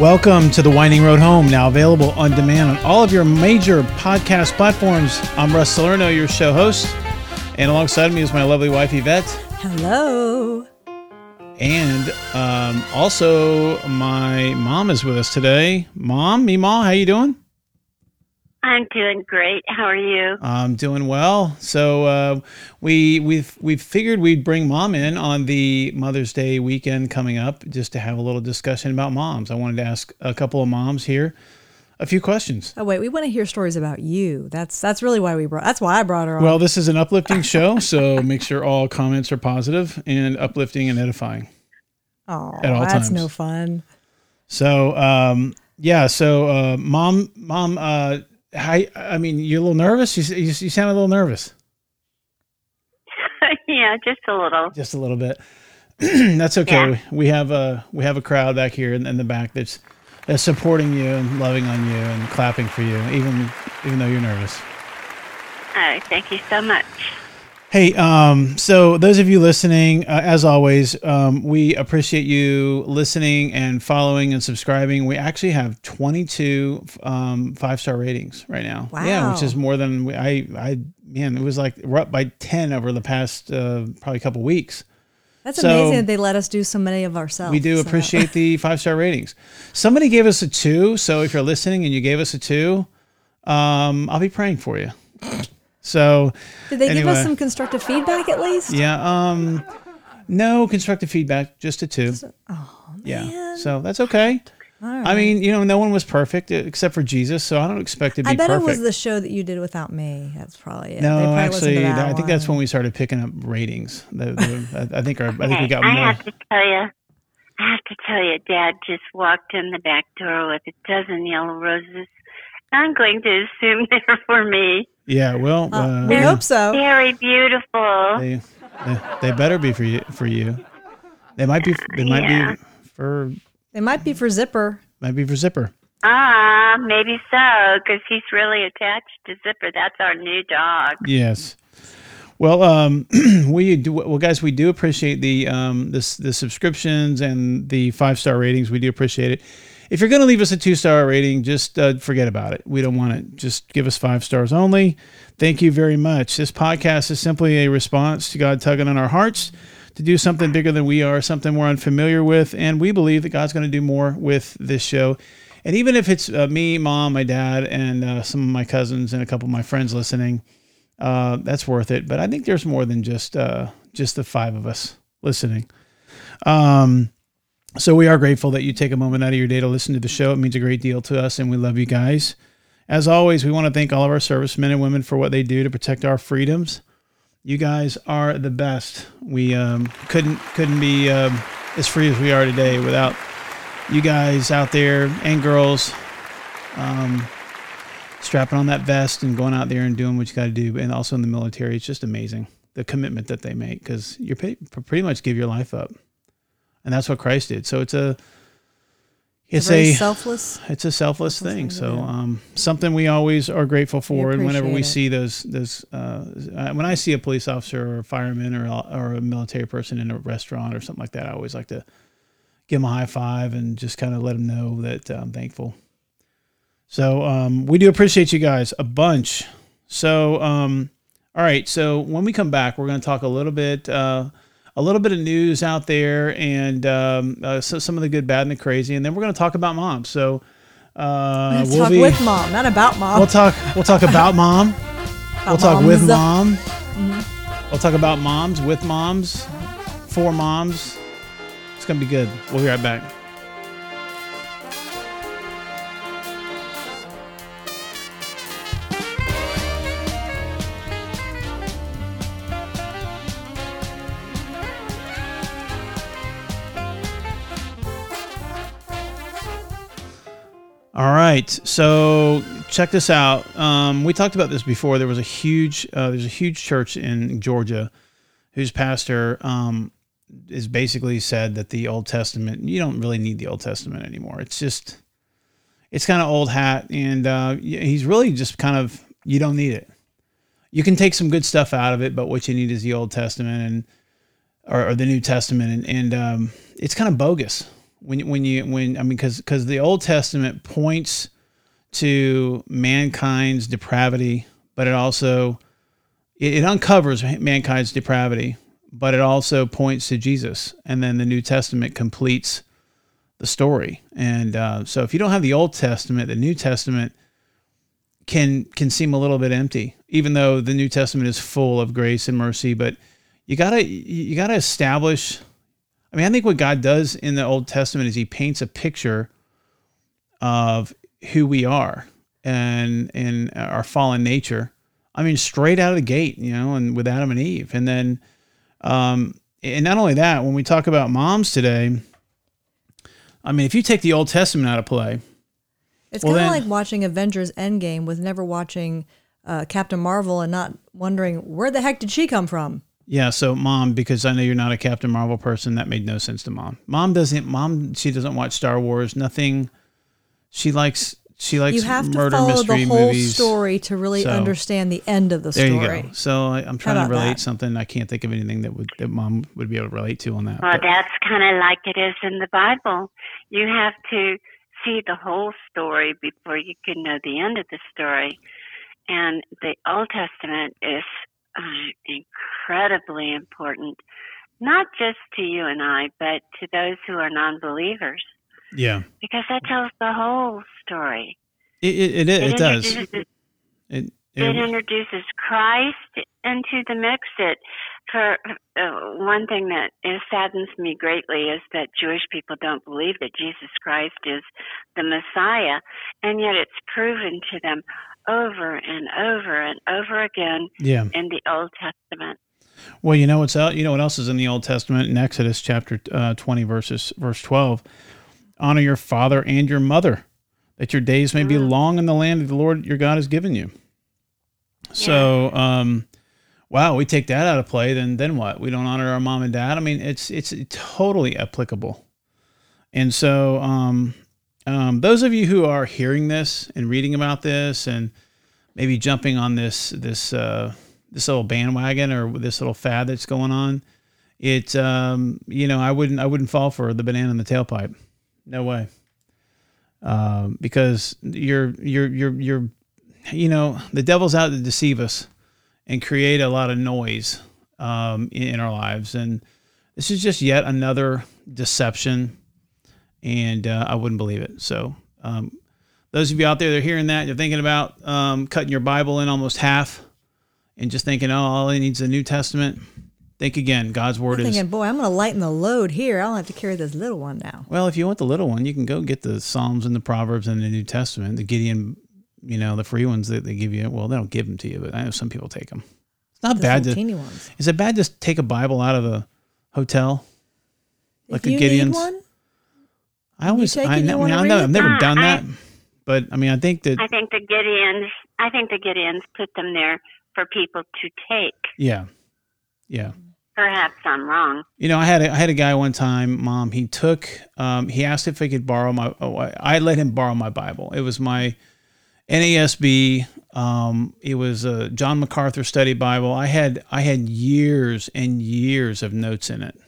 Welcome to the Winding Road Home, now available on demand on all of your major podcast platforms. I'm Russ Salerno, your show host, and alongside me is my lovely wife Yvette, Hello. and um, also my mom is with us today. Mom, me, Memaw, how you doing? I'm doing great. How are you? I'm doing well. So uh, we we've we've figured we'd bring mom in on the Mother's Day weekend coming up, just to have a little discussion about moms. I wanted to ask a couple of moms here a few questions. Oh wait, we want to hear stories about you. That's that's really why we brought. That's why I brought her on. Well, this is an uplifting show, so make sure all comments are positive and uplifting and edifying. oh, at all that's times. no fun. So, um, yeah. So, uh, mom, mom, uh, I, I mean, you're a little nervous. You, you, you sound a little nervous, yeah, just a little. just a little bit. that's okay. Yeah. We have a we have a crowd back here in, in the back that's that's supporting you and loving on you and clapping for you, even even though you're nervous. Oh, thank you so much. Hey, um, so those of you listening, uh, as always, um, we appreciate you listening and following and subscribing. We actually have 22 um, five star ratings right now. Wow. Yeah, which is more than we, I, I, man, it was like we're up by 10 over the past uh, probably couple weeks. That's So- amazing that they let us do so many of ourselves. We do So- appreciate the five star ratings. Somebody gave us a two, so if you're listening and you gave us a two, um, I'll be praying for you. So Did they give us some constructive feedback at least? Yeah. Um, no constructive feedback, just a two. Oh Yeah. man. So that's okay. All I mean, you know, no one was perfect except for Jesus, so I don't expect it to be I bet perfect. it was the show that you did without me. That's probably it. No, probably actually, that I think that's when we started picking up ratings. The, the, I I think our, I think we Okay, got I more. have to tell you, I have to tell you, Dad just walked in the back door with a dozen yellow roses. I'm going to assume they're for me. Yeah. Well, Uh, uh, we hope so. Very beautiful. they, they they better be for you. For you, they might be. They might Yeah. be for. They might be for Zipper. Might be for Zipper. Ah, maybe so, because he's really attached to Zipper. That's our new dog. Yes. Well, um, we do. Well, guys, we do appreciate the um, this the subscriptions and the five star ratings. We do appreciate it. If you're going to leave us a two star rating, just uh, forget about it. We don't want it. Just give us five stars only. Thank you very much. This podcast is simply a response to God tugging on our hearts to do something bigger than we are, something we're unfamiliar with, and we believe that God's going to do more with this show. And even if it's uh, me, mom, my dad, and uh, some of my cousins and a couple of my friends listening, uh, that's worth it. But I think there's more than just uh, just the five of us listening. Um, so we are grateful that you take a moment out of your day to listen to the show. It means a great deal to us, and we love you guys. As always, we want to thank all of our servicemen and women for what they do to protect our freedoms. You guys are the best. We um, couldn't couldn't be um, as free as we are today without you guys out there and girls um, strapping on that vest and going out there and doing what you got to do. And also in the military, it's just amazing the commitment that they make because you're pretty much give your life up, and that's what Christ did. So it's a it's very a selfless. it's a selfless Selfless thing. thing So um, something we always are grateful for. and whenever we it. see those those uh, when I see a police officer or a fireman or a, or a military person in a restaurant or something like that, I always like to give them a high five and just kind of let them know that uh, I'm thankful. So um, we do appreciate you guys a bunch. So um, all right. So when we come back, we're going to talk a little bit. Uh, a little bit of news out there and um, uh, so some of the good, bad, and the crazy, and then we're going to talk about mom. So uh, we'll talk be, with mom, not about mom. we'll talk. We'll talk about mom. we'll talk with moms. mom. We'll talk about moms with moms, for moms. It's gonna be good. We'll be right back. Right, so check this out. Um, we talked about this before. There was a huge, uh, there's a huge church in Georgia, whose pastor um, is basically said that the Old Testament, you don't really need the Old Testament anymore. It's just, it's kind of old hat, and uh, he's really just kind of, you don't need it. You can take some good stuff out of it, but what you need is the Old Testament and or, or the New Testament, and, and um, it's kind of bogus when when you when I mean because because the Old Testament points to mankind's depravity, but it also it, it uncovers mankind's depravity, but it also points to Jesus, and then the New Testament completes the story. And uh, so, if you don't have the Old Testament, the New Testament can can seem a little bit empty, even though the New Testament is full of grace and mercy. But you gotta you gotta establish. I mean, I think what God does in the Old Testament is He paints a picture of who we are and in our fallen nature. I mean, straight out of the gate, you know, and with Adam and Eve, and then, um, and not only that, when we talk about moms today, I mean, if you take the Old Testament out of play, It's Well, kind of like watching Avengers Endgame with never watching uh, Captain Marvel and not wondering where the heck did she come from. Yeah, so mom, because I know you're not a Captain Marvel person, that made no sense to mom. Mom doesn't. Mom, she doesn't watch Star Wars. Nothing. She likes. She likes you have to follow the whole movies. story to really So, understand the end of the There story. you go. So I, I'm trying to relate that? something. I can't think of anything that would that mom would be able to relate to on that. Well, but- that's kind of like it is in the Bible. You have to see the whole story before you can know the end of the story. And the Old Testament is uh, incredibly important, not just to you and I, but to those who are non believers, yeah, because that tells the whole story. it it, it, it does. It, it introduces Christ into the mix. It for uh, one thing that saddens me greatly is that Jewish people don't believe that Jesus Christ is the Messiah, and yet it's proven to them over and over and over again yeah. in the Old Testament. Well, you know what's out. You know what else is in the Old Testament in Exodus chapter uh, twenty, verses verse twelve. Honor your father and your mother, that your days may be long in the land that the Lord your God has given you. So, um, wow, we take that out of play. Then, then what? We don't honor our mom and dad. I mean, it's it's totally applicable. And so, um, um, those of you who are hearing this and reading about this, and maybe jumping on this this uh, this little bandwagon or this little fad that's going on, it um, you know I wouldn't I wouldn't fall for the banana in the tailpipe. No way. Um, because you're you're you're you're you know the devil's out to deceive us and create a lot of noise um, in, in our lives, and this is just yet another deception, and uh, I wouldn't believe it. So. Um, those of you out there that are hearing that, you're thinking about um, cutting your Bible in almost half and just thinking, oh, all it needs is a New Testament. Think again. God's word I'm is thinking, boy, I'm going to lighten the load here. I don't have to carry this little one now. well. If you want the little one, you can go get the Psalms and the Proverbs and the New Testament, the Gideon, you know, the free ones that they give you. Well, they don't give them to you, but I know some people take them. It's not Those bad to. teeny ones. Is it bad to take a Bible out of a hotel? Like if the you Gideons? I always, I, I, I know I've never done I- that, but I mean, I think that, I think the Gideons, I think the Gideons put them there for people to take. yeah, yeah. Perhaps I'm wrong. You know, I had a, I had a guy one time, mom. He took, um, he asked if he could borrow my. Oh, I, I let him borrow my Bible. It was my NASB. Um, it was a John MacArthur Study Bible. I had I had years and years of notes in it,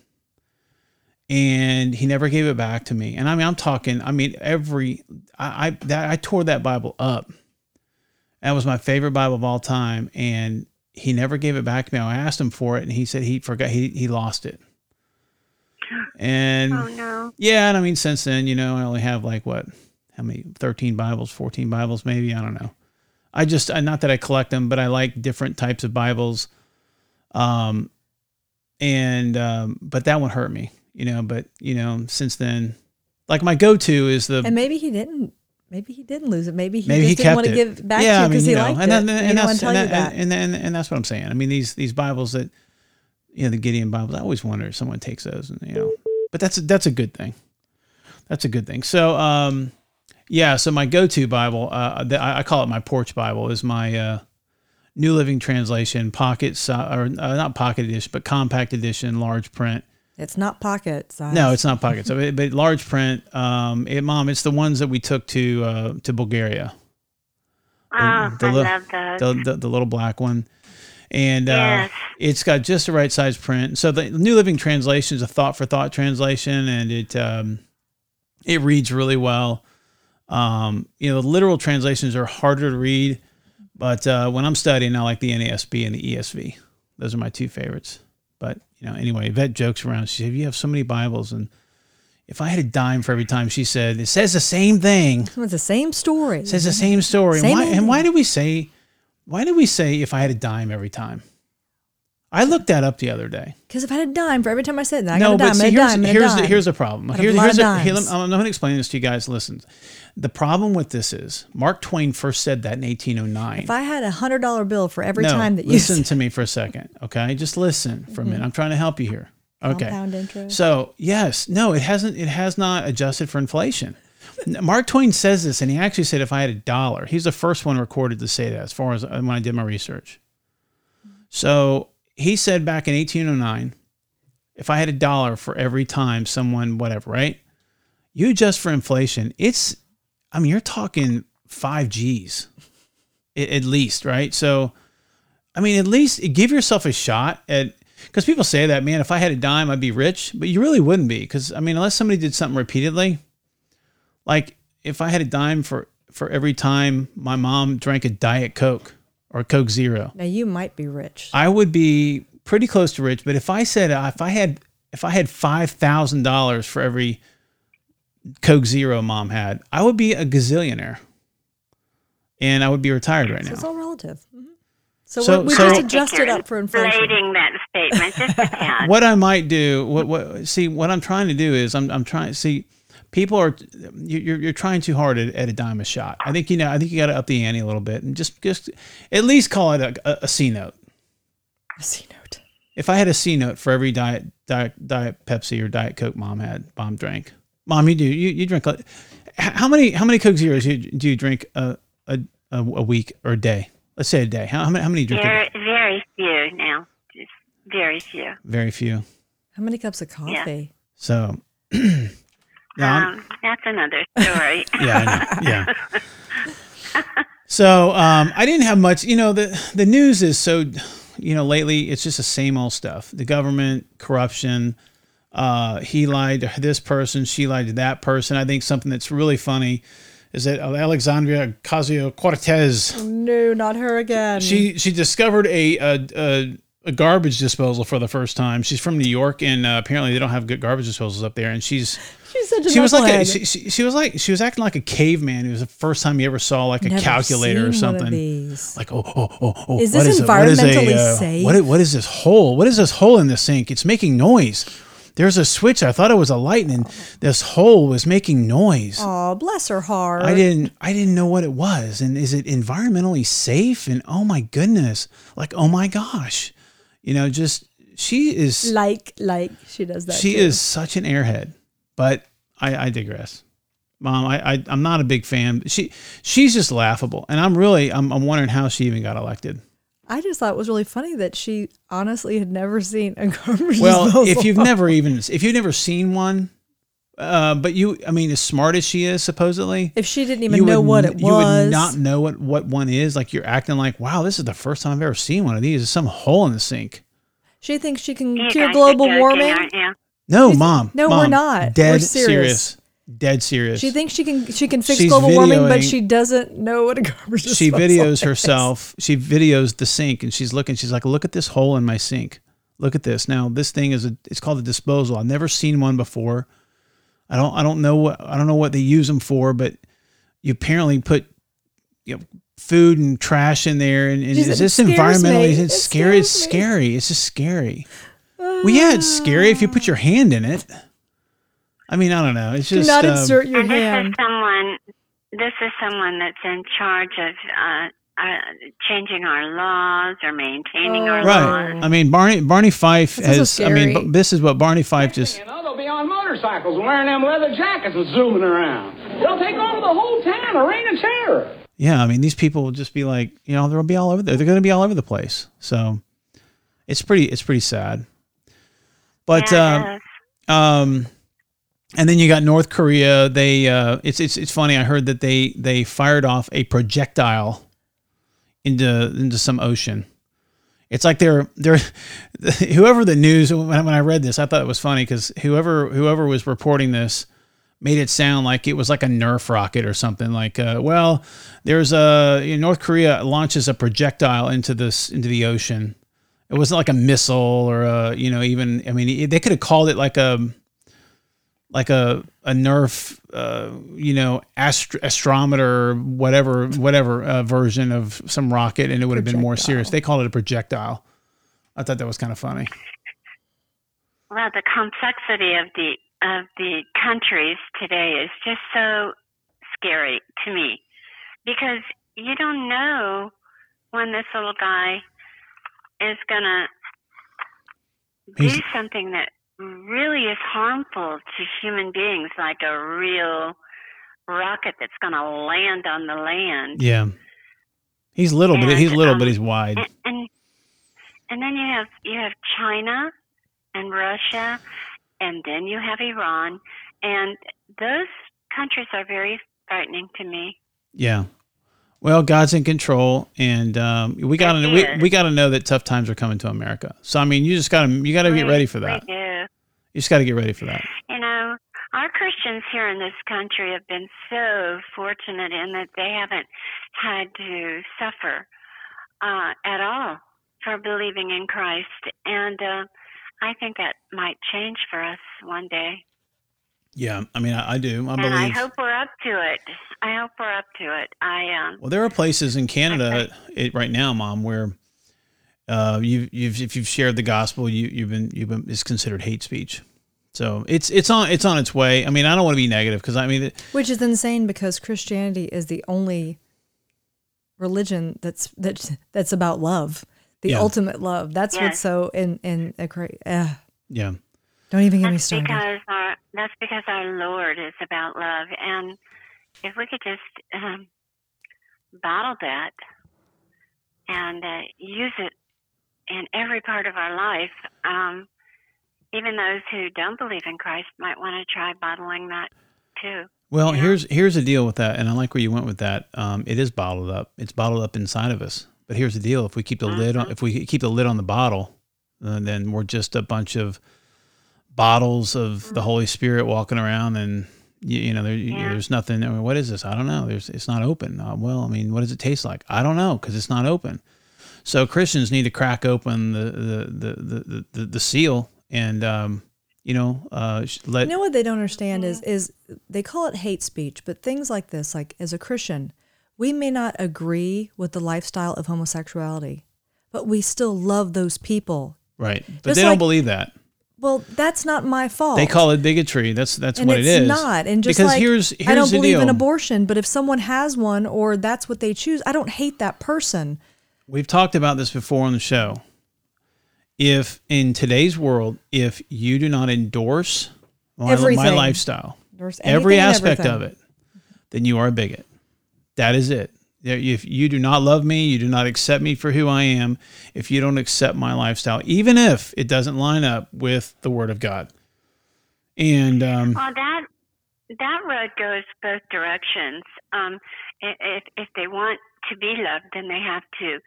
and he never gave it back to me. And I mean, I'm talking. I mean, every I I, that, I tore that Bible up. That was my favorite Bible of all time, and he never gave it back to me. I asked him for it, and he said he forgot. He he lost it. And Oh no. yeah, and I mean, since then, you know, I only have like what, how many, 13 Bibles, 14 Bibles, maybe? I don't know. I just, not that I collect them, but I like different types of Bibles. Um, and, um, but that one hurt me, you know, but, you know, since then, like my go to is the, and maybe he didn't. Maybe he didn't lose it. Maybe he maybe he just didn't want it. to give back yeah, to you I mean, because he know, liked and, it. then, and, didn't that's, and, that, that. and, and, and that's what I'm saying. I mean, these, these Bibles that, you know, the Gideon Bibles, I always wonder if someone takes those and, you know, but that's, a, that's a good thing. That's a good thing. So, um, yeah, so my go-to Bible, uh, the, I I call it my porch Bible, is my uh, New Living Translation, pocket, or uh, not pocket edition, but compact edition, large print. It's not pocket size. No, it's not pocket, so it, but large print. Um, it, Mom, it's the ones that we took to uh, to Bulgaria. Oh, the I li- love those. the, the, the little black one. And uh, it's got just the right size print. So the New Living Translation is a thought for thought translation, and it um, It reads really well. Um, you know, the literal translations are harder to read, but uh, when I'm studying, I like the NASB and the ESV. Those are my two favorites. But you know, anyway, Vet jokes around. She said, "You have so many Bibles, and if I had a dime for every time she said it says the same thing, It's the same story. it says the same story. Same and, why, and why do we say, why do we say if I had a dime every time? I looked that up the other day. Because if I had a dime for every time I said that, I no, got a dime, but see, here's dime, here's the, here's the problem. Out Here- a here's a- here. I'm, going to explain this to you guys. Listen, the problem with this is Mark Twain first said that in 1809. If I had a hundred dollar bill for every no, time that you listen to me for a second, okay? Just listen for a minute. I'm trying to help you here. Okay. So yes, no, it hasn't. It has not adjusted for inflation. Mark Twain says this, and he actually said, "If I had a dollar," he's the first one recorded to say that. As far as uh, when I did my research, so he said back in 1809, if I had a dollar for every time someone whatever, right? You adjust for inflation, it's, I mean, you're talking five G's, at, least, right? So, I mean, at least give yourself a shot at because people say that, man, if I had a dime, I'd be rich, but you really wouldn't be. Because I mean, unless somebody did something repeatedly, like if I had a dime for for every time my mom drank a diet coke or coke zero, now you might be rich. I would be pretty close to rich. But if I said uh, if I had if I had five thousand dollars for every coke zero mom had, I would be a gazillionaire, and I would be retired right So now. it's all relative. Mhm. So, So- we, we so- just I adjusted up for inflation. inflating that statement just a tad. what I might do, what what see, what I'm trying to do is I'm I'm trying see, people are you- you're you're trying too hard at, at a dime a shot. I think you know I think you got to up the ante a little bit and just just at least call it a, a, a C note. A C note. If I had a C note for every diet diet diet Pepsi or diet Coke mom had, mom drank. Mom, you do you, you drink how many how many Coke zeros you, do you drink a, a a a week or a day? Let's say a day. How, how many how many do you drink? a Very, very few now. Just very few. Very few. How many cups of coffee? So. yeah, Um, that's another story. yeah, I know. yeah. So um, I didn't have much. You know, the the news is so. You know, lately it's just the same old stuff. The government, corruption. Uh, he lied to this person. She lied to that person. I think something that's really funny is that Alexandria Ocasio Cortez. No, not her again. She she discovered a, a a a garbage disposal for the first time. She's from New York, and uh, apparently they don't have good garbage disposals up there. And she's she's such a she was like a, she, she, she was like she was acting like a caveman. It was the first time you ever saw like a Never calculator or seen one of something. Like oh oh oh oh. Is what this it- what is environmentally uh, safe? What is, what is this hole? What is this hole in the sink? It's making noise. There's a switch. I thought it was a light, and this hole was making noise. Oh, bless her heart. I didn't I didn't know what it was. And is it environmentally safe? And oh my goodness. Like, oh my gosh. You know, just she is like like she does that. she too. is such an airhead. But I, I digress. Mom, I, I I'm not a big fan. She she's just laughable. And I'm really I'm I'm wondering how she even got elected. I just thought it was really funny that she honestly had never seen a garbage Well, disposal. if you've never even if you've never seen one, uh, but you I mean as smart as she is supposedly, if she didn't even you know would what n- it You would not know what, what one is. Like you're acting like, wow, this is the first time I've ever seen one of these. There's some hole in the sink. she thinks she can You cure global warming. aren't? No, She's- mom. no, we're not. Dead We're serious. serious. Dead serious. She thinks she can she can fix She's global warming, but she doesn't know what a garbage she disposal videos is. herself. She videos the sink, and she's looking. She's like, "Look at this hole in my sink. Look at this. Now this thing is a. It's called a disposal. I've never seen one before. I don't. I don't know what. I don't know what they use them for, but you apparently put, you know, food and trash in there, and, and She is this "It environmentally? me. It's It scary. It's scares me." scary. It's just scary. well, yeah, it's scary if you put your hand in it. I mean, I don't know. It's Do just not um, insert your And this hand. is someone. This is someone that's in charge of uh, uh, changing our laws or maintaining our Oh. Right. laws. I mean, Barney Barney Fife This is has. I mean, scary. bu- this is what Barney Fife just. You know, they'll be on motorcycles wearing them leather jackets and zooming around. They'll take over the whole town, a reign of terror. Yeah, I mean, these people will just be like, you know, they'll be all over. There. They're going to be all over the place. So, it's pretty. It's pretty sad. But Yeah, um, um, and then you got North Korea. They uh, it's it's it's funny. I heard that they they fired off a projectile into into some ocean. It's like they're they're whoever the news when, I read this, I thought it was funny because whoever whoever was reporting this made it sound like it was like a Nerf rocket or something. Like, uh, well, there's a you know, North Korea launches a projectile into this into the ocean. It wasn't like a missile or a you know even I mean they could have called it like a like a a Nerf uh, you know astro- astrometer whatever whatever uh, version of some rocket and it would have been more serious. They called it a projectile. I thought that was kind of funny. Well, the complexity of the of the countries today is just so scary to me because you don't know when this little guy is going to do something that really is harmful to human beings, like a real rocket that's going to land on the land. Yeah. He's little, but he's little, um, but he's wide. and, and and then you have you have China and Russia, and then you have Iran, and those countries are very frightening to me. Yeah. Well, God's in control, and um, we got to we, we got to know that tough times are coming to America. So I mean, you just got to you got to get ready for that. We do. You just got to get ready for that. You know, our Christians here in this country have been so fortunate in that they haven't had to suffer uh, at all for believing in Christ, and uh, I think that might change for us one day. Yeah, I mean, I, I do. I and I hope we're up to it. I hope we're up to it. I um, Well, there are places in Canada it, right now, Mom, where uh, you you've if you've shared the gospel, you you've been you've been it's considered hate speech. So it's it's on it's on its way. I mean, I don't want to be negative because I mean, it, Which is insane because Christianity is the only religion that's that's that's about love, the Yeah. ultimate love. That's Yes. what's so in in a great. Uh, yeah, don't even get me started. because our that's because our Lord is about love, and if we could just um, bottle that and uh, use it in every part of our life, um, even those who don't believe in Christ might want to try bottling that too. Well, here's here's the deal with that, and I like where you went with that. Um, it is bottled up. It's bottled up inside of us. But here's the deal: if we keep the lid on, if we keep the lid on the bottle, uh, then we're just a bunch of bottles of the Holy Spirit walking around, and you, you know, there, Yeah. there's nothing. I mean, what is this? I don't know. There's it's not open. Uh, well, I mean, what does it taste like? I don't know because it's not open. So Christians need to crack open the the the the, the, the seal and um, you know uh, let You know what they don't understand is is they call it hate speech, but things like this, like as a Christian, we may not agree with the lifestyle of homosexuality, but we still love those people. right, but Just they don't believe that. Well, that's not my fault. They call it bigotry. That's that's and what it's it is. not. And just because like here's here's I don't believe deal. in abortion, but if someone has one or that's what they choose, I don't hate that person. We've talked about this before on the show. If in today's world, if you do not endorse my, my lifestyle, Endorse every aspect of it, then you are a bigot. That is it. If you do not love me, you do not accept me for who I am, if you don't accept my lifestyle, even if it doesn't line up with the Word of God. And um, Well, that that road goes both directions. Um, if if they want to be loved, then they have to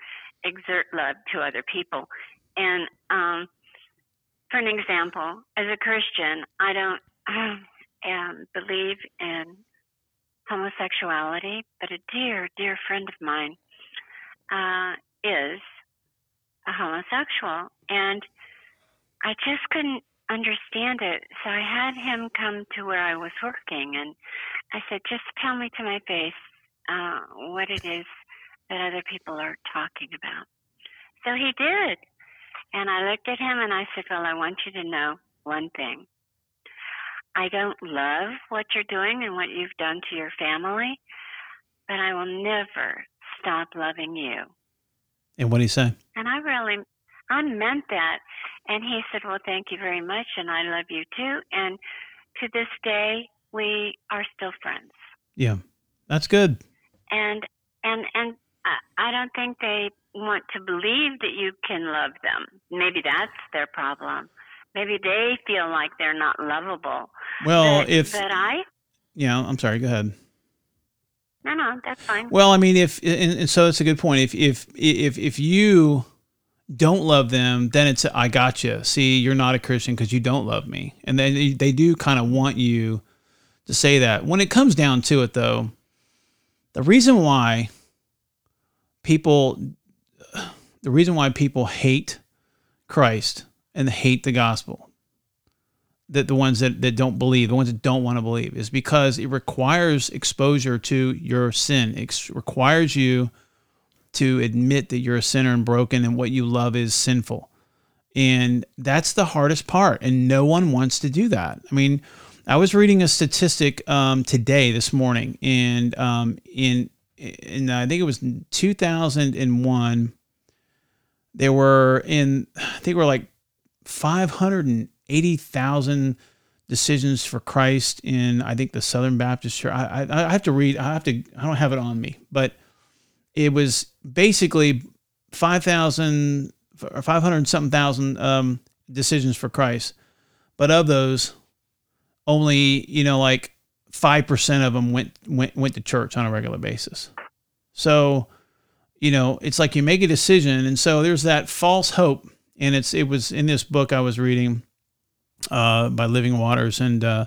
exert love to other people. And um, for an example, as a Christian, I don't um, believe in homosexuality, but a dear, dear friend of mine uh, is a homosexual, and I just couldn't understand it. So I had him come to where I was working, and I said, "Just tell me to my face uh, what it is that other people are talking about." So he did, and I looked at him and I said, "Well, I want you to know one thing. I don't love what you're doing and what you've done to your family, but I will never stop loving you." and what do you say? And I really, I meant that. And he said, Well, thank you very much. And I love you too. And to this day, we are still friends. Yeah, that's good. And, and, and I, I don't think they want to believe that you can love them. Maybe that's their problem. Maybe they feel like they're not lovable. Well, but, if but I, yeah, I'm sorry. Go ahead. no, no, that's fine. Well, I mean, if and, and so it's a good point. If if if if you don't love them, then it's I got you. See, you're not a Christian because you don't love me, and then they- they do kind of want you to say that. When it comes down to it, though, the reason why people, the reason why people hate Christ and hate the gospel, that the ones that, that don't believe, the ones that don't want to believe, is because it requires exposure to your sin. It requires you to admit that you're a sinner and broken and what you love is sinful. And that's the hardest part. And no one wants to do that. I mean, I was reading a statistic um, today, this morning, and um, in in I think it was 2001, there were in I think we're like 580,000 decisions for Christ in I think the Southern Baptist Church. I, I, I have to read. I have to. I don't have it on me, but it was basically 5,000 or 500 something thousand um, decisions for Christ, but of those, only you know like five percent of them went went went to church on a regular basis. So, you know, it's like you make a decision, and so there's that false hope, and it's it was in this book I was reading uh, by Living Waters and uh,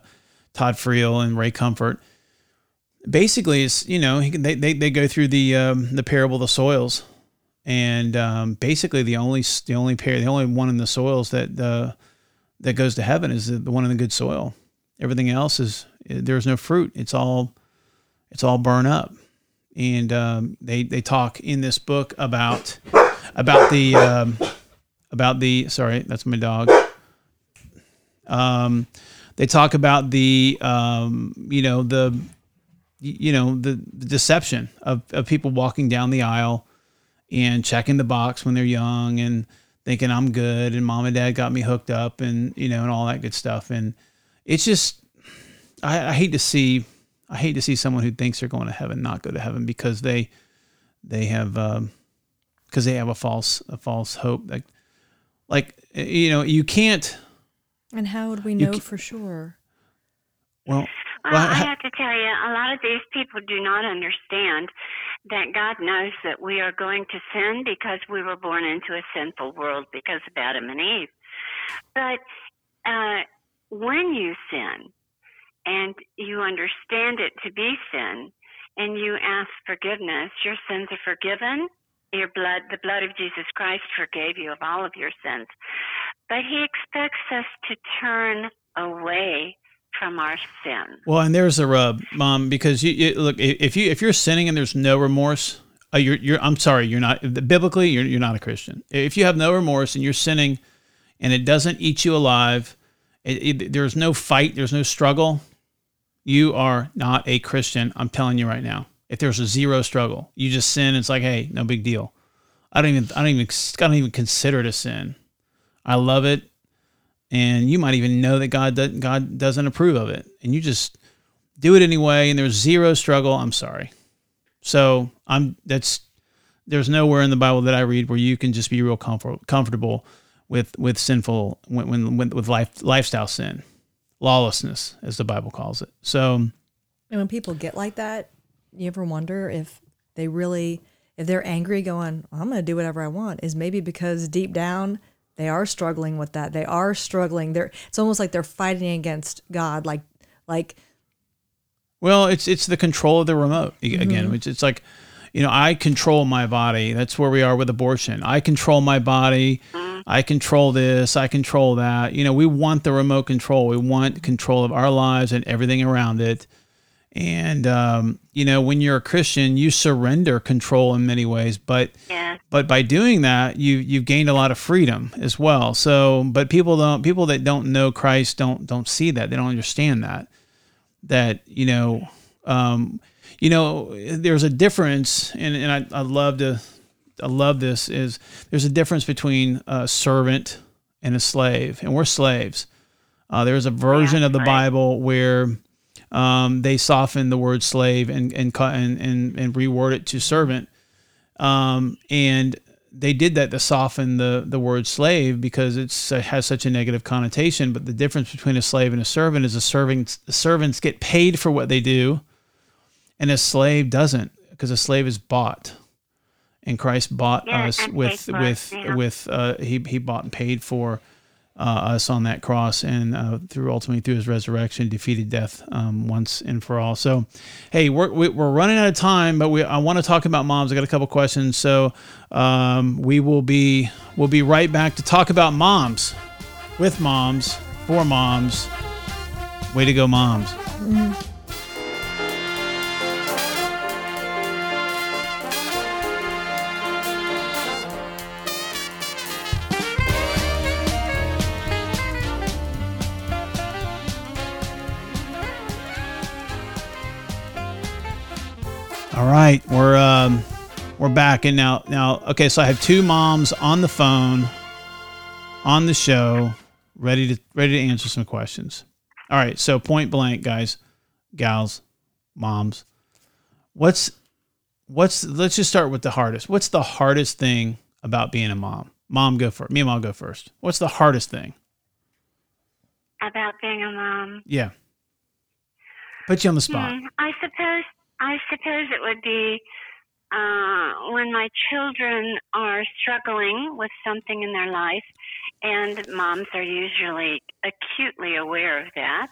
Todd Friel and Ray Comfort. Basically, it's you know they, they, they go through the um, the parable of the soils, and um, basically the only the only pair the only one in the soils that uh, that goes to heaven is the, one in the good soil. Everything else is there's no fruit. It's all it's all burn up. And um, they they talk in this book about about the um, about the sorry that's my dog. Um, they talk about the um, you know the you know the, the deception of, of people walking down the aisle and checking the box when they're young and thinking I'm good and mom and dad got me hooked up and you know and all that good stuff and it's just I, I hate to see I hate to see someone who thinks they're going to heaven not go to heaven because they they have um, because they have a false a false hope like like you know you can't and how would we know for sure well well, I have to tell you, a lot of these people do not understand that God knows that we are going to sin because we were born into a sinful world because of Adam and Eve. But uh, when you sin, and you understand it to be sin and you ask forgiveness, your sins are forgiven. Your blood, the blood of Jesus Christ forgave you of all of your sins. But he expects us to turn away from our sin. Well, and there's a rub, mom, because you, you look if you if you're sinning and there's no remorse, uh, you're you're I'm sorry, you're not biblically you're you're not a Christian. If you have no remorse and you're sinning, and it doesn't eat you alive, it, it, there's no fight, there's no struggle you are not a Christian. I'm telling you right now. If there's a zero struggle, you just sin. It's like, hey, no big deal. I don't even, I don't even, I don't even consider it a sin. I love it, and you might even know that God, doesn't, God doesn't approve of it, and you just do it anyway. And there's zero struggle. I'm sorry. So I'm that's there's nowhere in the Bible that I read where you can just be real comfort, comfortable with with sinful when, when with life lifestyle sin lawlessness, as the Bible calls it. So, and when people get like that, you ever wonder if they really, if they're angry, going, "I'm going to do whatever I want," is maybe because deep down they are struggling with that. They are struggling. They're. It's almost like they're fighting against God, like, like. Well, it's it's the control of the remote again, mm-hmm. which it's like, you know, I control my body. That's where we are with abortion. I control my body. I control this, I control that. You know, we want the remote control. We want control of our lives and everything around it. And um, you know, when you're a Christian, you surrender control in many ways, but yeah. but by doing that, you you've gained a lot of freedom as well. So, but people don't people that don't know Christ don't don't see that. They don't understand that that you know um, you know there's a difference, and and I I love to I love this is there's a difference between a servant and a slave, and we're slaves. Uh, there's a version yeah, of the right. Bible where um, they soften the word slave and and and and, and reword it to servant, um, and they did that to soften the the word slave because it's it has such a negative connotation. But the difference between a slave and a servant is a servant servants get paid for what they do, and a slave doesn't because a slave is bought. And Christ bought yeah, us with with with uh, he he bought and paid for uh, us on that cross and uh, through ultimately through his resurrection defeated death um, once and for all. So, hey, we're, we're running out of time, but we I want to talk about moms. I got a couple questions, so um, we will be we'll be right back to talk about moms with moms for moms. Way to go, moms. Mm-hmm. All right, we're um, we're back, and now now okay. So I have two moms on the phone, on the show, ready to ready to answer some questions. All right, so point blank, guys, gals, moms, what's what's let's just start with the hardest. What's the hardest thing about being a mom? Mom, go first. Me and mom go first. What's the hardest thing about being a mom? Yeah, put you on the spot. Hmm, I suppose I suppose it would be uh, when my children are struggling with something in their life, and moms are usually acutely aware of that.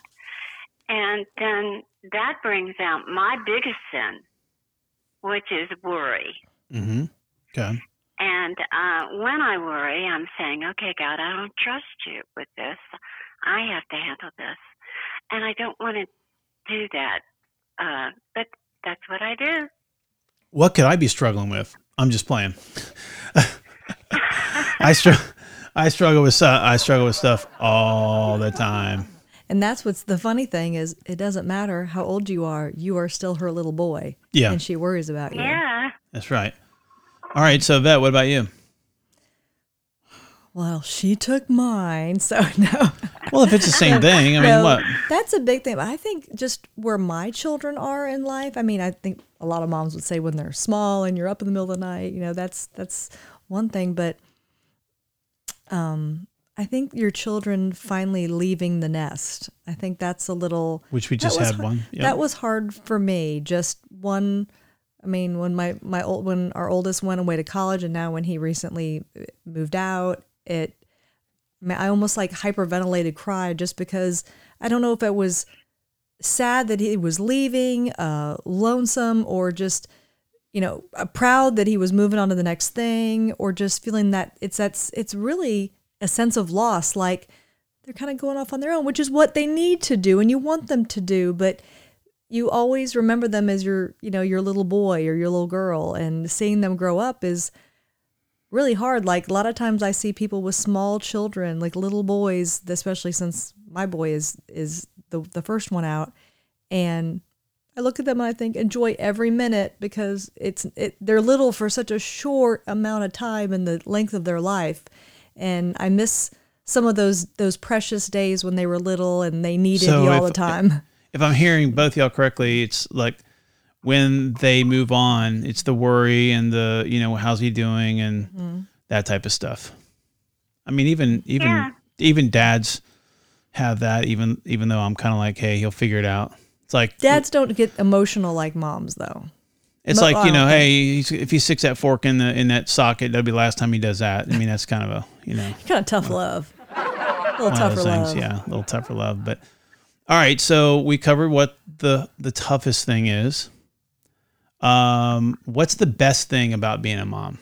And then that brings out my biggest sin, which is worry. Mm-hmm. Okay. And uh, when I worry, I'm saying, okay, God, I don't trust you with this. I have to handle this. And I don't want to do that. Uh, but that's what I do. What could I be struggling with? I'm just playing. I struggle. I struggle with uh, I struggle with stuff all the time. And that's what's the funny thing is it doesn't matter how old you are, you are still her little boy. Yeah. And she worries about you. Yeah. That's right. All right, so Vet, what about you? Well, she took mine, so no. Well, if it's the same thing, I mean, no, what? That's a big thing. I think just where my children are in life. I mean, I think a lot of moms would say when they're small and you're up in the middle of the night, you know, that's that's one thing. But um, I think your children finally leaving the nest. I think that's a little. Which we just had one. Yep. That was hard for me. Just one. I mean, when my my old when our oldest went away to college, and now when he recently moved out, it I almost like hyperventilated cried just because I don't know if it was sad that he was leaving, uh, lonesome, or just you know uh, proud that he was moving on to the next thing, or just feeling that it's that's it's really a sense of loss, like they're kind of going off on their own, which is what they need to do and you want them to do, but you always remember them as your you know your little boy or your little girl, and seeing them grow up is really hard. Like a lot of times I see people with small children, like little boys, especially since my boy is is the the first one out, and I look at them and I think enjoy every minute because it's it they're little for such a short amount of time in the length of their life, and I miss some of those those precious days when they were little and they needed so you all if, the time. If I'm hearing both y'all correctly, it's like when they move on, it's the worry and the you know how's he doing and mm-hmm. that type of stuff. I mean, even even yeah. even dads have that. Even even though I'm kind of like, hey, he'll figure it out. It's like dads don't get emotional like moms though. It's Mo- like you know, hey, if he sticks that fork in the in that socket, that'll be the last time he does that. I mean, that's kind of a you know kind of tough love. A little tougher love. Yeah, a little tougher love. But all right, so we covered what the the toughest thing is. Um, what's the best thing about being a mom?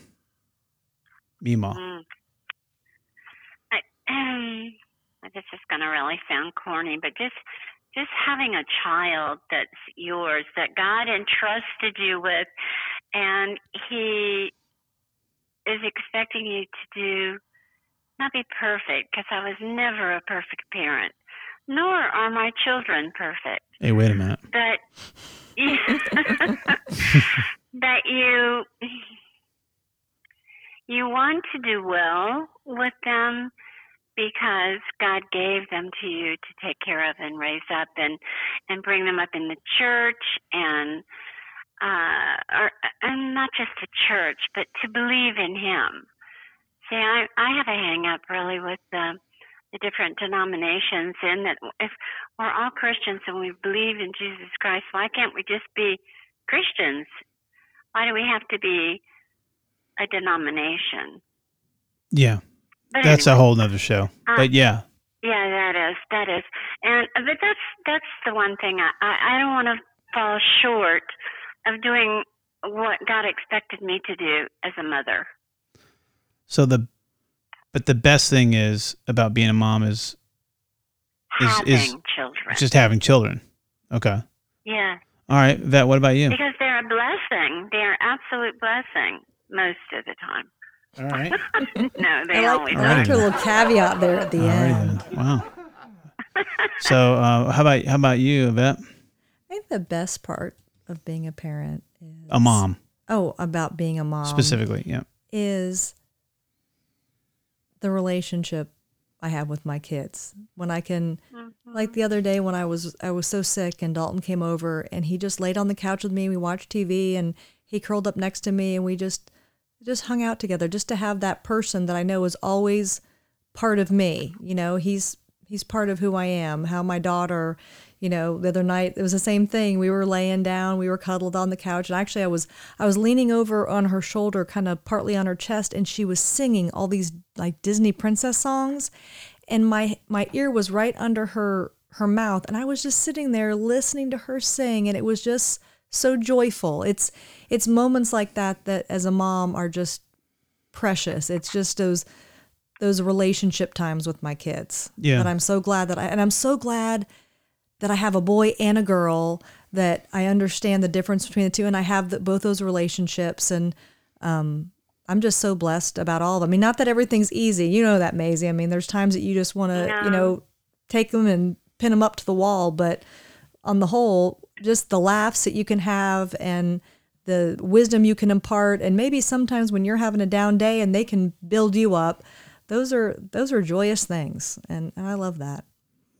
Memaw. Mm. I, um, this is going to really sound corny, but just just having a child that's yours that God entrusted you with, and He is expecting you to do not be perfect because I was never a perfect parent, nor are my children perfect. Hey, wait a minute. But that you you want to do well with them because God gave them to you to take care of and raise up and and bring them up in the church and uh or and not just the church but to believe in him. See, I I have a hang up really with the the different denominations in that if we're all Christians and we believe in Jesus Christ, why can't we just be Christians? Why do we have to be a denomination? Yeah. But That's anyway. a whole nother show. Uh, but yeah, Yeah, that is that is, and but that's that's the one thing I I, I don't want to fall short of doing what God expected me to do as a mother. so the but the best thing is about being a mom is Is- Having is- children. just having children. Okay. yeah, All right, Vet, what about you? because they're a blessing. They're absolute blessing most of the time. All right. no, they I always like, I like her little caveat there at the All end. right then. Wow. So, uh, how about how about you, Vet? I think the best part of being a parent is A mom Oh, about being a mom specifically. Yeah. is the relationship I have with my kids. When I can mm-hmm. like the other day when I was I was so sick and Dalton came over and he just laid on the couch with me, we watched TV and he curled up next to me and we just just hung out together just to have that person that I know is always part of me. You know, he's he's part of who I am. How my daughter, you know, the other night it was the same thing. We were laying down, we were cuddled on the couch, and actually I was I was leaning over on her shoulder, kind of partly on her chest, and she was singing all these like Disney princess songs, and my my ear was right under her her mouth, and I was just sitting there listening to her sing, and it was just so joyful. It's it's moments like that that as a mom are just precious. It's just those those relationship times with my kids. Yeah. That I'm so glad that I and I'm so glad that I have a boy and a girl that I understand the difference between the two and I have the, both those relationships and um I'm just so blessed about all of them. I mean, not that everything's easy. You know that, Mazie. I mean, there's times that you just want to, you know, take them and pin them up to the wall. But on the whole, just the laughs that you can have and the wisdom you can impart, and maybe sometimes when you're having a down day and they can build you up, those are those are joyous things, and, and I love that.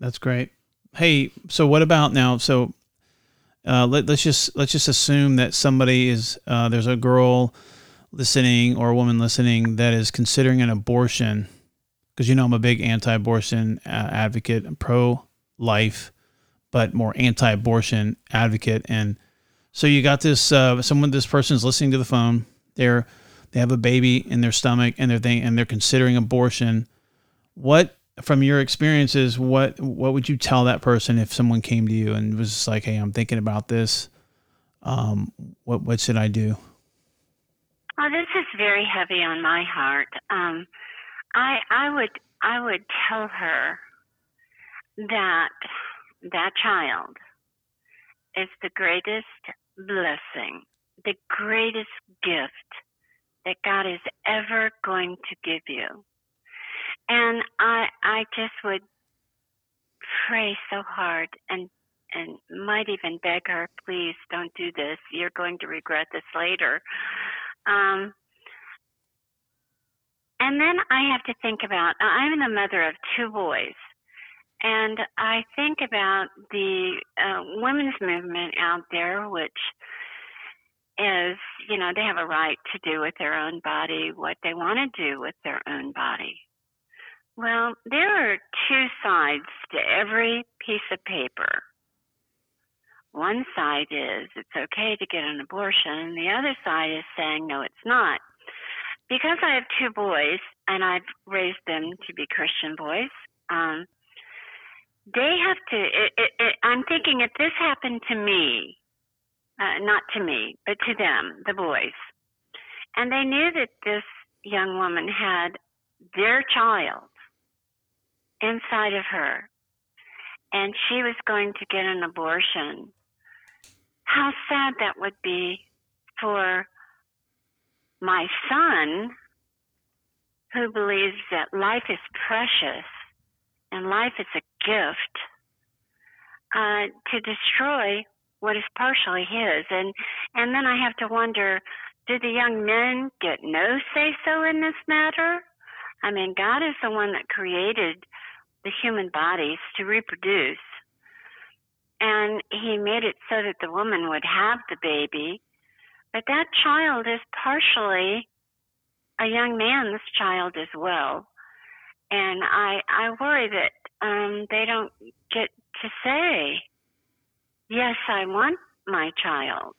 That's great. Hey, so what about now? So uh, let, let's just let's just assume that somebody is uh, there's a girl listening or a woman listening that is considering an abortion because you know I'm a big anti-abortion uh, advocate, pro-life, but more anti-abortion advocate. And so you got this uh, someone this person's listening to the phone. They're they have a baby in their stomach and they're think, and they're considering abortion. What from your experiences, what what would you tell that person if someone came to you and was like, "Hey, I'm thinking about this. Um, what what should I do?" Oh, this is very heavy on my heart. Um, I I would I would tell her that that child is the greatest blessing, the greatest gift that God is ever going to give you. And I I just would pray so hard and and might even beg her, please don't do this. You're going to regret this later. Um, and then I have to think about I'm the mother of two boys. And I think about the uh, women's movement out there, which is, you know, they have a right to do with their own body what they want to do with their own body. Well, there are two sides to every piece of paper. One side is it's okay to get an abortion, and the other side is saying no, it's not. Because I have two boys and I've raised them to be Christian boys, um, they have to. It, it, it, I'm thinking if this happened to me, uh, not to me, but to them, the boys, and they knew that this young woman had their child inside of her, and she was going to get an abortion, how sad that would be for my son who believes that life is precious and life is a gift uh, to destroy what is partially his. And and then i have to wonder do the young men get no say so in this matter? I mean god is the one that created the human bodies to reproduce and he made it so that the woman would have the baby but that child is partially a young man's child as well. And I I worry that um they don't get to say, Yes, I want my child.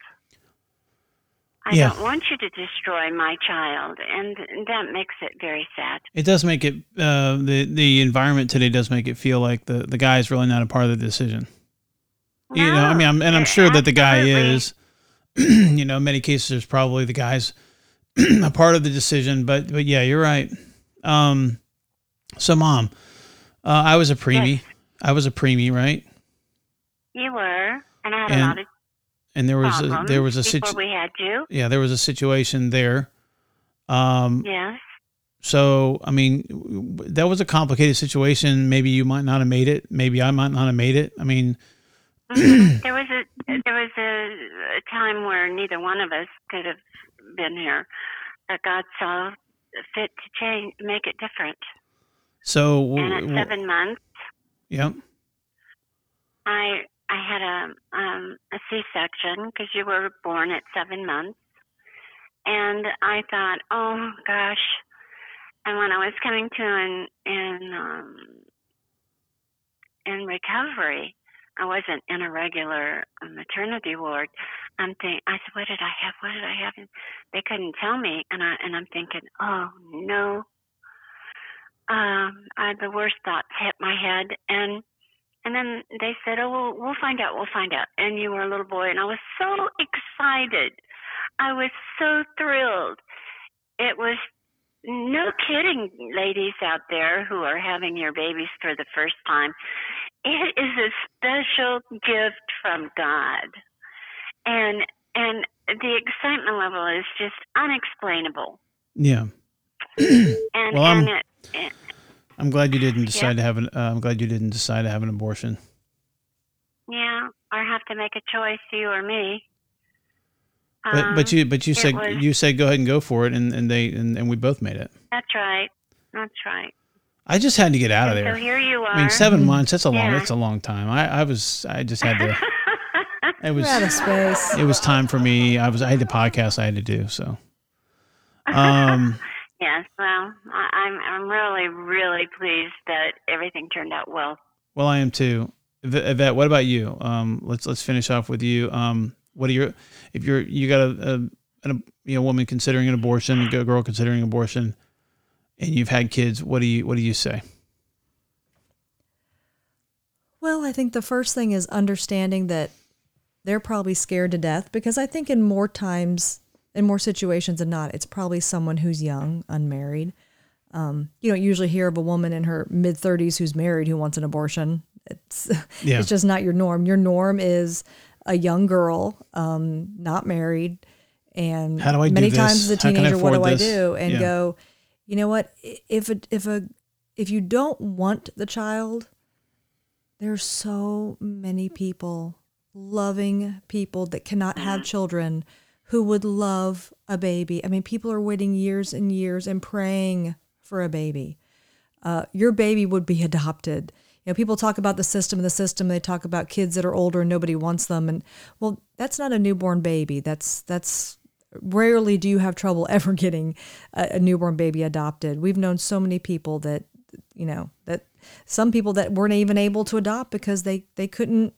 I Yeah. don't want you to destroy my child, and that makes it very sad. It does make it uh, the the environment today does make it feel like the the guy is really not a part of the decision. you know, I mean, I'm, and I'm No, sure that the guy is. you know, in many cases, there's probably the guy's a part of the decision, but but yeah, you're right. Um, so mom, uh, I was a preemie. Yes. I was a preemie, right? You were, and I had And a lot of And there was a, there was a situation we had you. yeah, there was a situation there. Um, Yes. So, I mean, that was a complicated situation. Maybe you might not have made it. Maybe I might not have made it. I mean, Mhm. there was a there was a, a time where neither one of us could have been here, but God saw fit to change, make it different. so, And at seven months, yep. I I had a um, a C section because you were born at seven months, and I thought, oh gosh. And when I was coming to in in um, in recovery, I wasn't in a regular maternity ward. I'm think I said, what did I have? What did I have? And they couldn't tell me, and I and I'm thinking, oh no. Um, I, the worst thoughts hit my head, and and then they said, "Oh, we'll, we'll find out. We'll find out." And you were a little boy, and I was so excited. I was so thrilled. It was no kidding, ladies out there who are having your babies for the first time. It is a special gift from God, and and the excitement level is just unexplainable. Yeah. And Well, I'm- it, it, I'm glad you didn't decide to have an. Uh, I'm glad you didn't decide to have an abortion. yeah, or have to make a choice, you or me. But but Um, you but you said was- you said go ahead and go for it, and and they and, and we both made it. That's right. That's right. I just had to get out of there. So here you are. I mean, seven months. That's a long. Yeah. That's a long time. I I was. I just had to. It was. Out of space. It was time for me. I was. I had the podcast I had to do. So. Um. yes. Well, I, I'm I'm really really pleased that everything turned out well. Well, I am too. Yv- Yvette, what about you? Um, let's let's finish off with you. Um, what are your if you're you got a, a an, you know woman considering an abortion, a girl considering abortion, and you've had kids? What do you what do you say? Well, I think the first thing is understanding that they're probably scared to death because I think in more times, in more situations than not, it's probably someone who's young, unmarried. Um, you don't usually hear of a woman in her mid 30s who's married who wants an abortion. It's Yeah. it's just not your norm. Your norm is a young girl, um, not married, and How do I many this? times as a How can I teenager, what do afford I do? And Yeah. go, you know what? If a if a if you don't want the child, there's so many people, loving people that cannot have children who would love a baby. I mean, people are waiting years and years and praying for a baby. Uh, your baby would be adopted. You know, people talk about the system and the system. They talk about kids that are older and nobody wants them. And well, that's not a newborn baby. That's that's rarely do you have trouble ever getting a, a newborn baby adopted. We've known so many people that you know that some people that weren't even able to adopt because they they couldn't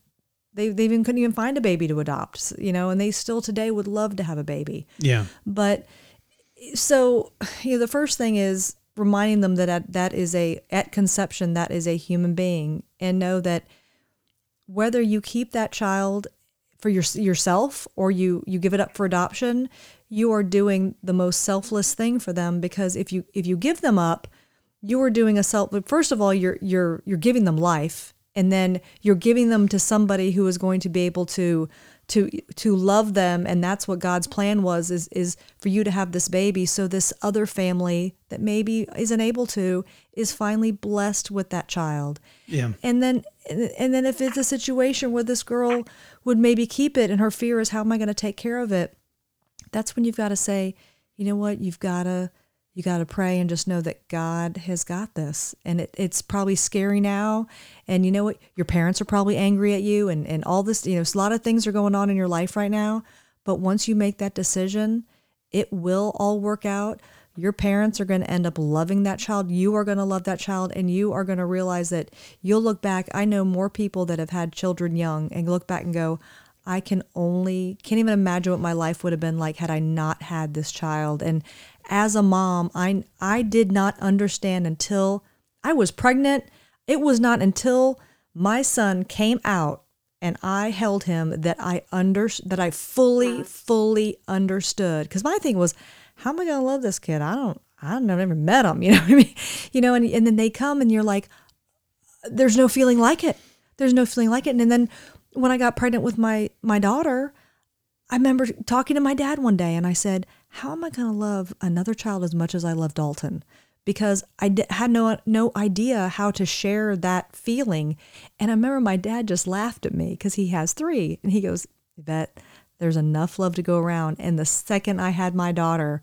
they, they even couldn't even find a baby to adopt you know and they still today would love to have a baby Yeah. but so you know the first thing is reminding them that at, that is a at conception that is a human being and know that whether you keep that child for your, yourself or you you give it up for adoption you are doing the most selfless thing for them because if you if you give them up you are doing a self first of all you're you're you're giving them life and then you're giving them to somebody who is going to be able to to to love them. And that's what God's plan was is is for you to have this baby. So this other family that maybe isn't able to is finally blessed with that child. Yeah. and then and then if it's a situation where this girl would maybe keep it and her fear is how am I going to take care of it? That's when you've got to say you know what? You've got to you got to pray and just know that God has got this. And it, it's probably scary now. And you know what? Your parents are probably angry at you and, and all this, you know, a lot of things are going on in your life right now. But once you make that decision, it will all work out. Your parents are going to end up loving that child. You are going to love that child. And you are going to realize that you'll look back. I know more people that have had children young and look back and go, I can only can't even imagine what my life would have been like had I not had this child. And as a mom, I I did not understand until I was pregnant. It was not until my son came out and I held him that I under that I fully fully understood. Because my thing was, how am I going to love this kid? I don't. I've never met him. You know what I mean? You know, and and then they come and you're like, there's no feeling like it. There's no feeling like it. And then when I got pregnant with my my daughter, I remember talking to my dad one day and I said, "How am I going to love another child as much as I love Dalton?" Because I d- had no no idea how to share that feeling. And I remember my dad just laughed at me because he has three, and he goes, "Bet there's enough love to go around." And the second I had my daughter,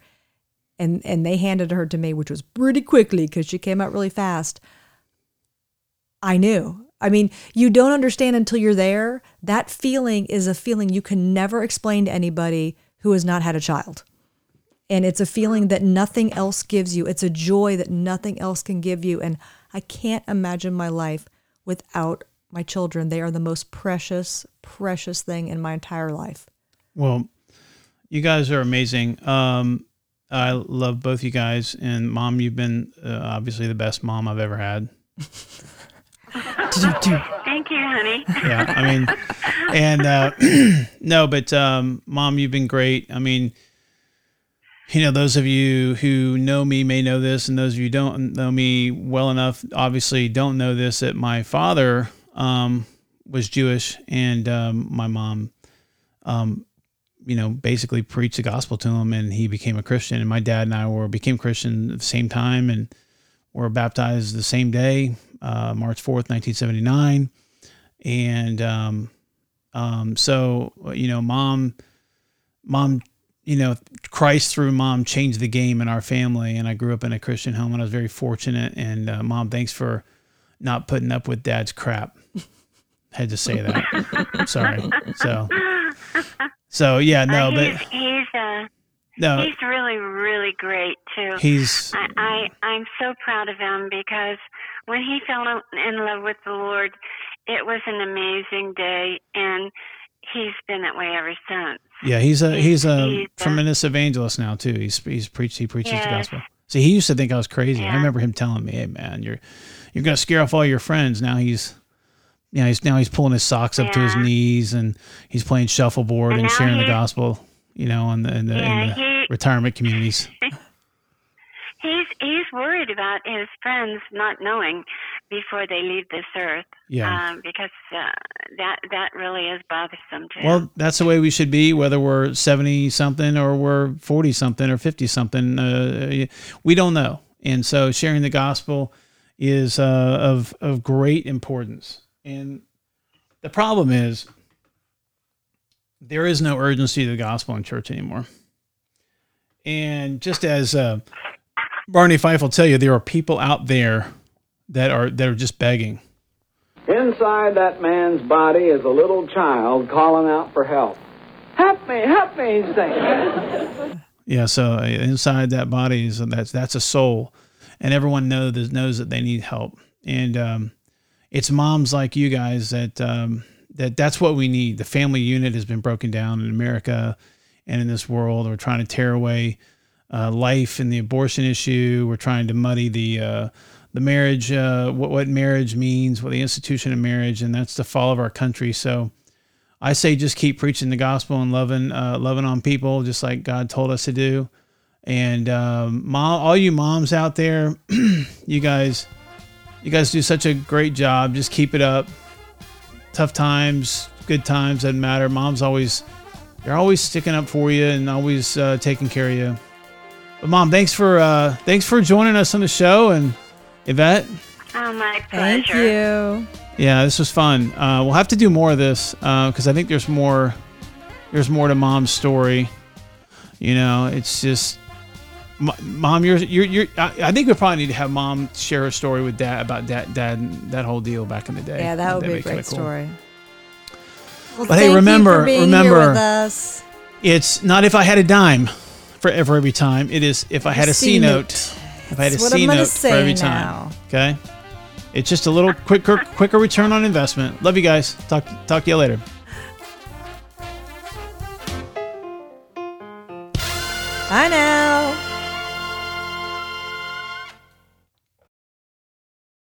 and and they handed her to me, which was pretty quickly because she came out really fast. I knew. I mean, you don't understand until you're there. That feeling is a feeling you can never explain to anybody who has not had a child. And it's a feeling that nothing else gives you. It's a joy that nothing else can give you. And I can't imagine my life without my children. They are the most precious, precious thing in my entire life. Well, you guys are amazing. Um, I love both you guys, and mom, you've been uh, obviously the best mom I've ever had. Thank you, honey. yeah, I mean, and uh, no, but um, mom, you've been great. I mean, you know, those of you who know me may know this, and those of you don't know me well enough, obviously don't know this. That my father um, was Jewish, and um, my mom, um, you know, basically preached the gospel to him, and he became a Christian. And my dad and I were became Christian at the same time, and were baptized the same day uh, March 4th, 1979. And um, um, so, you know, mom, mom, you know, Christ through mom changed the game in our family. And I grew up in a Christian home and I was very fortunate. And uh, mom, thanks for not putting up with dad's crap. Had to say that. Sorry. So, so yeah, no, Uh, but he's, he's uh, no, he's really, really great too. he's, I, I I'm so proud of him because when he fell in love with the Lord, it was an amazing day, and he's been that way ever since. yeah, he's a, he's a He's a- tremendous evangelist now too. He's, he's preached, he preaches the gospel. See, he used to think I was crazy. I remember him telling me, "Hey, man, you're you're gonna scare off all your friends." Now he's, yeah, he's now he's pulling his socks up to his knees and he's playing shuffleboard and, And sharing the gospel. You know, in the in the, Yeah, in the he- retirement communities. He's he's worried about his friends not knowing before they leave this earth. Yeah. Um, because uh, that that really is bothersome to. Well, that's the way we should be, whether we're seventy something or we're forty something or fifty something. Uh, we don't know, and so sharing the gospel is uh, of of great importance. And the problem is, there is no urgency to the gospel in church anymore. And just as uh, Barney Fife will tell you, there are people out there that are that are just begging. Inside that man's body is a little child calling out for help. Help me, help me, he's saying. Yeah, so uh, inside that body is that's that's a soul, and everyone knows that knows that they need help, and um, it's moms like you guys that um, that that's what we need. The family unit has been broken down in America and in this world. We're trying to tear away uh, life and the abortion issue. We're trying to muddy the uh, the marriage, uh, what what marriage means, what the institution of marriage, and that's the fall of our country. So. I say just keep preaching the gospel and loving uh, loving on people, just like God told us to do. And um, mom, all you moms out there, you guys, you guys do such a great job. Just keep it up. Tough times, good times doesn't matter. Mom's always they're always sticking up for you and always uh, taking care of you. But mom, thanks for uh, thanks for joining us on the show and Yvette. oh, my pleasure. Thank you. Yeah, this was fun. Uh, we'll have to do more of this because I think there's more. There's more to mom's story. You know, it's just, mom. You're you're you're. I, I think we probably need to have mom share a story with dad about dad dad that whole deal back in the day. Yeah, that would be a great cool. story. Well, But hey, remember- you for being remember- here with us. It's not if I had a dime for for every time. It is if I had a C note if I had a C note for every now. time. Okay. It's just a little quicker quicker return on investment. Love you guys. Talk talk to you later. Bye now.